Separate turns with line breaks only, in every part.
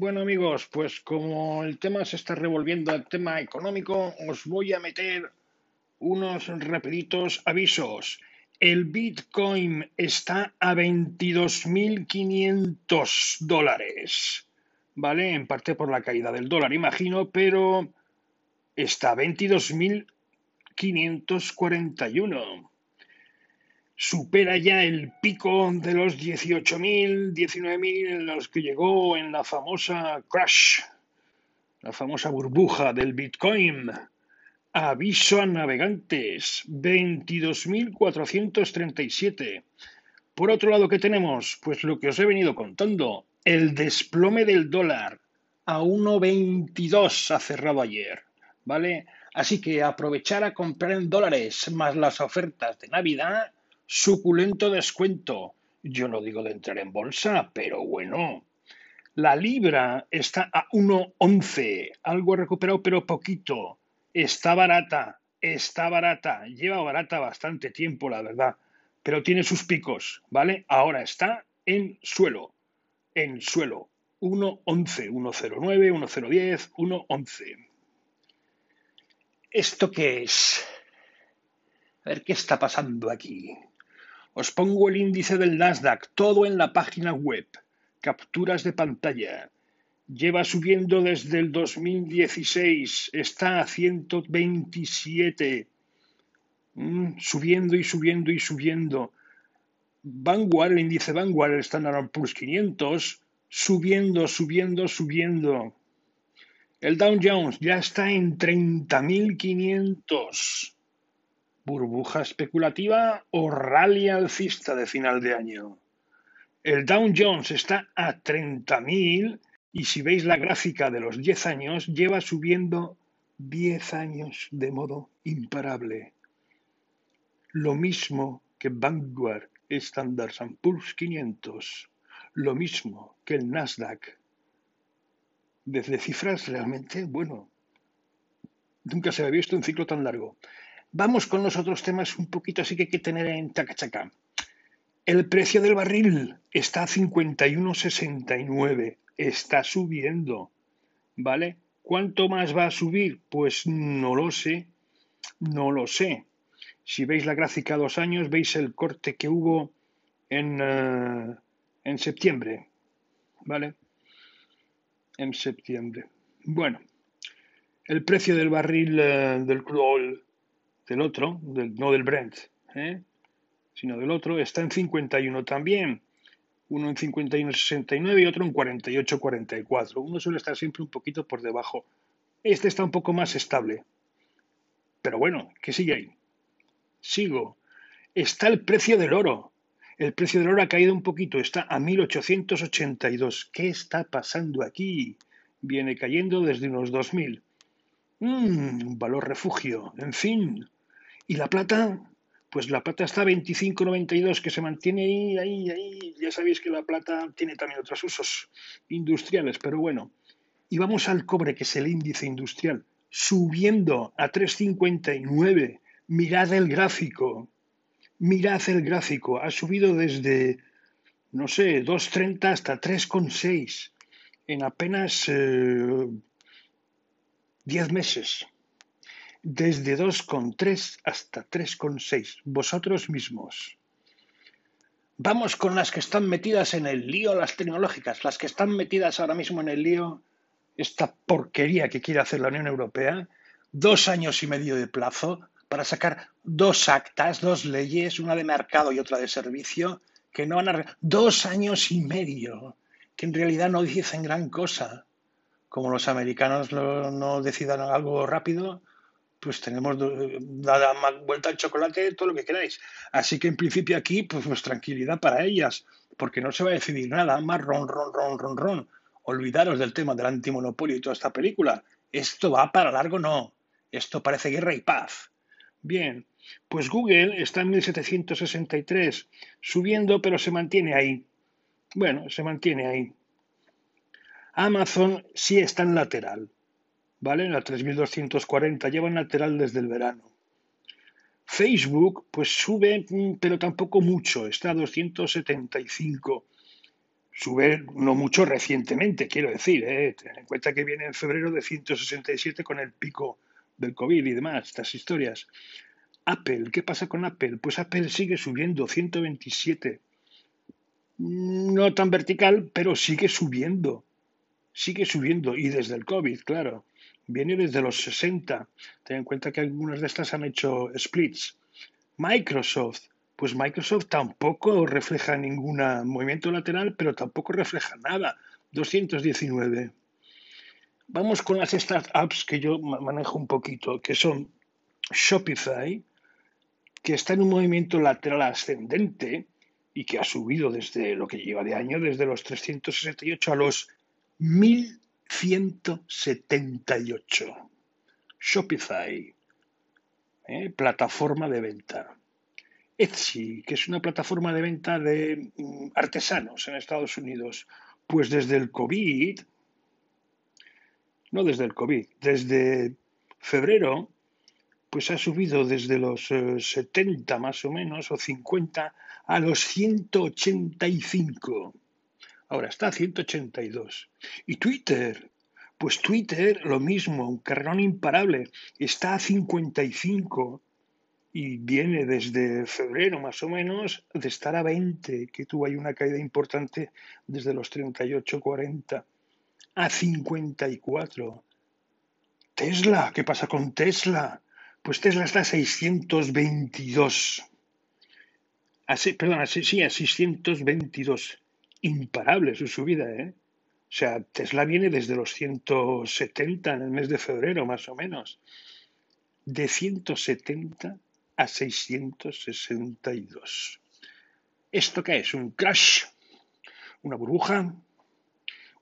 Bueno amigos, pues como el tema se está revolviendo al tema económico, os voy a meter unos rapiditos avisos. El Bitcoin está a 22.500 dólares, ¿vale? En parte por la caída del dólar, imagino, pero está a 22.541 supera ya el pico de los 18.000, 19.000 en los que llegó en la famosa crash, la famosa burbuja del Bitcoin. Aviso a navegantes, 22.437. Por otro lado, ¿qué tenemos? Pues lo que os he venido contando, el desplome del dólar a 1,22 ha cerrado ayer, ¿vale? Así que aprovechar a comprar en dólares más las ofertas de Navidad Suculento descuento. Yo no digo de entrar en bolsa, pero bueno. La libra está a 1,11. Algo recuperado, pero poquito. Está barata, está barata. Lleva barata bastante tiempo, la verdad. Pero tiene sus picos, ¿vale? Ahora está en suelo. En suelo. 1,11, 1,09, 1,010, 1,11. ¿Esto qué es? A ver qué está pasando aquí. Os pongo el índice del Nasdaq, todo en la página web. Capturas de pantalla. Lleva subiendo desde el 2016, está a 127. Mm, subiendo y subiendo y subiendo. Vanguard, el índice Vanguard, el Standard Poor's 500, subiendo, subiendo, subiendo. El Dow Jones ya está en 30.500 burbuja especulativa o rally alcista de final de año. El Dow Jones está a 30.000 y si veis la gráfica de los 10 años, lleva subiendo 10 años de modo imparable. Lo mismo que Vanguard Standard Poor's 500, lo mismo que el Nasdaq. Desde cifras realmente, bueno, nunca se había visto un ciclo tan largo. Vamos con los otros temas un poquito así que hay que tener en chacachaca. El precio del barril está a 51,69. Está subiendo. ¿Vale? ¿Cuánto más va a subir? Pues no lo sé. No lo sé. Si veis la gráfica a dos años, veis el corte que hubo en, eh, en septiembre. ¿Vale? En septiembre. Bueno, el precio del barril eh, del crudo del otro, no del Brent, ¿eh? sino del otro, está en 51 también. Uno en 51,69 y otro en 48,44. Uno suele estar siempre un poquito por debajo. Este está un poco más estable. Pero bueno, ¿qué sigue ahí? Sigo. Está el precio del oro. El precio del oro ha caído un poquito, está a 1882. ¿Qué está pasando aquí? Viene cayendo desde unos 2000. Mmm, valor refugio. En fin, y la plata, pues la plata está a 25,92 que se mantiene ahí, ahí, ahí. Ya sabéis que la plata tiene también otros usos industriales, pero bueno. Y vamos al cobre, que es el índice industrial, subiendo a 3,59. Mirad el gráfico. Mirad el gráfico. Ha subido desde, no sé, 2,30 hasta 3,6 en apenas 10 eh, meses desde 2,3 hasta 3,6, vosotros mismos. Vamos con las que están metidas en el lío, las tecnológicas, las que están metidas ahora mismo en el lío, esta porquería que quiere hacer la Unión Europea, dos años y medio de plazo para sacar dos actas, dos leyes, una de mercado y otra de servicio, que no van a... Dos años y medio, que en realidad no dicen gran cosa. Como los americanos no decidan algo rápido, pues tenemos dada vuelta al chocolate, todo lo que queráis. Así que en principio aquí, pues, pues, tranquilidad para ellas, porque no se va a decidir nada, más ron, ron, ron, ron, ron. Olvidaros del tema del antimonopolio y toda esta película. Esto va para largo, no. Esto parece guerra y paz. Bien, pues Google está en 1763, subiendo, pero se mantiene ahí. Bueno, se mantiene ahí. Amazon sí está en lateral ¿vale? La 3240 lleva en lateral desde el verano. Facebook, pues sube, mm, pero tampoco mucho, está a 275. Sube no mucho recientemente, quiero decir. ¿eh? Ten en cuenta que viene en febrero de 167 con el pico del COVID y demás, estas historias. Apple, ¿qué pasa con Apple? Pues Apple sigue subiendo, 127. No tan vertical, pero sigue subiendo. Sigue subiendo. Y desde el COVID, claro. Viene desde los 60. Ten en cuenta que algunas de estas han hecho splits. Microsoft, pues Microsoft tampoco refleja ningún movimiento lateral, pero tampoco refleja nada. 219. Vamos con las startups que yo manejo un poquito, que son Shopify, que está en un movimiento lateral ascendente y que ha subido desde lo que lleva de año, desde los 368 a los 1178. Shopify, ¿eh? plataforma de venta. Etsy, que es una plataforma de venta de mm, artesanos en Estados Unidos, pues desde el COVID, no desde el COVID, desde febrero, pues ha subido desde los 70 eh, más o menos, o 50, a los 185. Ahora está a 182. Y Twitter, pues Twitter lo mismo, un carrón imparable, está a 55 y viene desde febrero más o menos de estar a 20, que tuvo ahí una caída importante desde los 38, 40 a 54. Tesla, ¿qué pasa con Tesla? Pues Tesla está a 622. perdón, sí, a 622. Imparable su subida, ¿eh? O sea, Tesla viene desde los 170 en el mes de febrero, más o menos. De 170 a 662. ¿Esto qué es? ¿Un crash? ¿Una burbuja?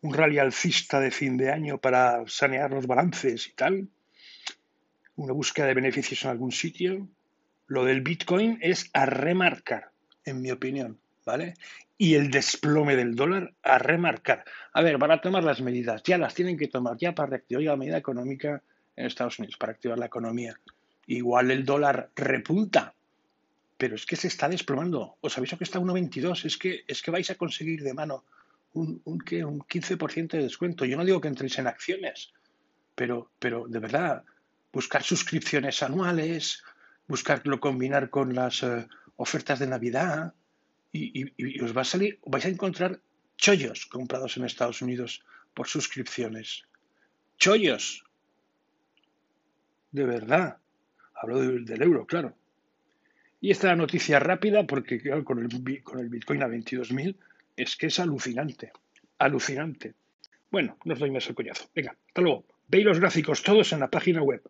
¿Un rally alcista de fin de año para sanear los balances y tal? ¿Una búsqueda de beneficios en algún sitio? Lo del Bitcoin es a remarcar, en mi opinión, ¿vale? Y el desplome del dólar a remarcar. A ver, para tomar las medidas, ya las tienen que tomar ya para reactivar la medida económica en Estados Unidos, para activar la economía. Igual el dólar repunta, pero es que se está desplomando. ¿Os habéis que está a 1,22? Es que, es que vais a conseguir de mano un, un, un 15% de descuento. Yo no digo que entréis en acciones, pero, pero de verdad, buscar suscripciones anuales, buscarlo combinar con las eh, ofertas de Navidad y, os va a salir, vais a encontrar chollos comprados en Estados Unidos por suscripciones. Chollos. De verdad. Hablo del, euro, claro. Y esta noticia rápida, porque con, el, con el Bitcoin a 22.000, es que es alucinante. Alucinante. Bueno, no os doy más el coñazo. Venga, hasta luego. Veis los gráficos todos en la página web.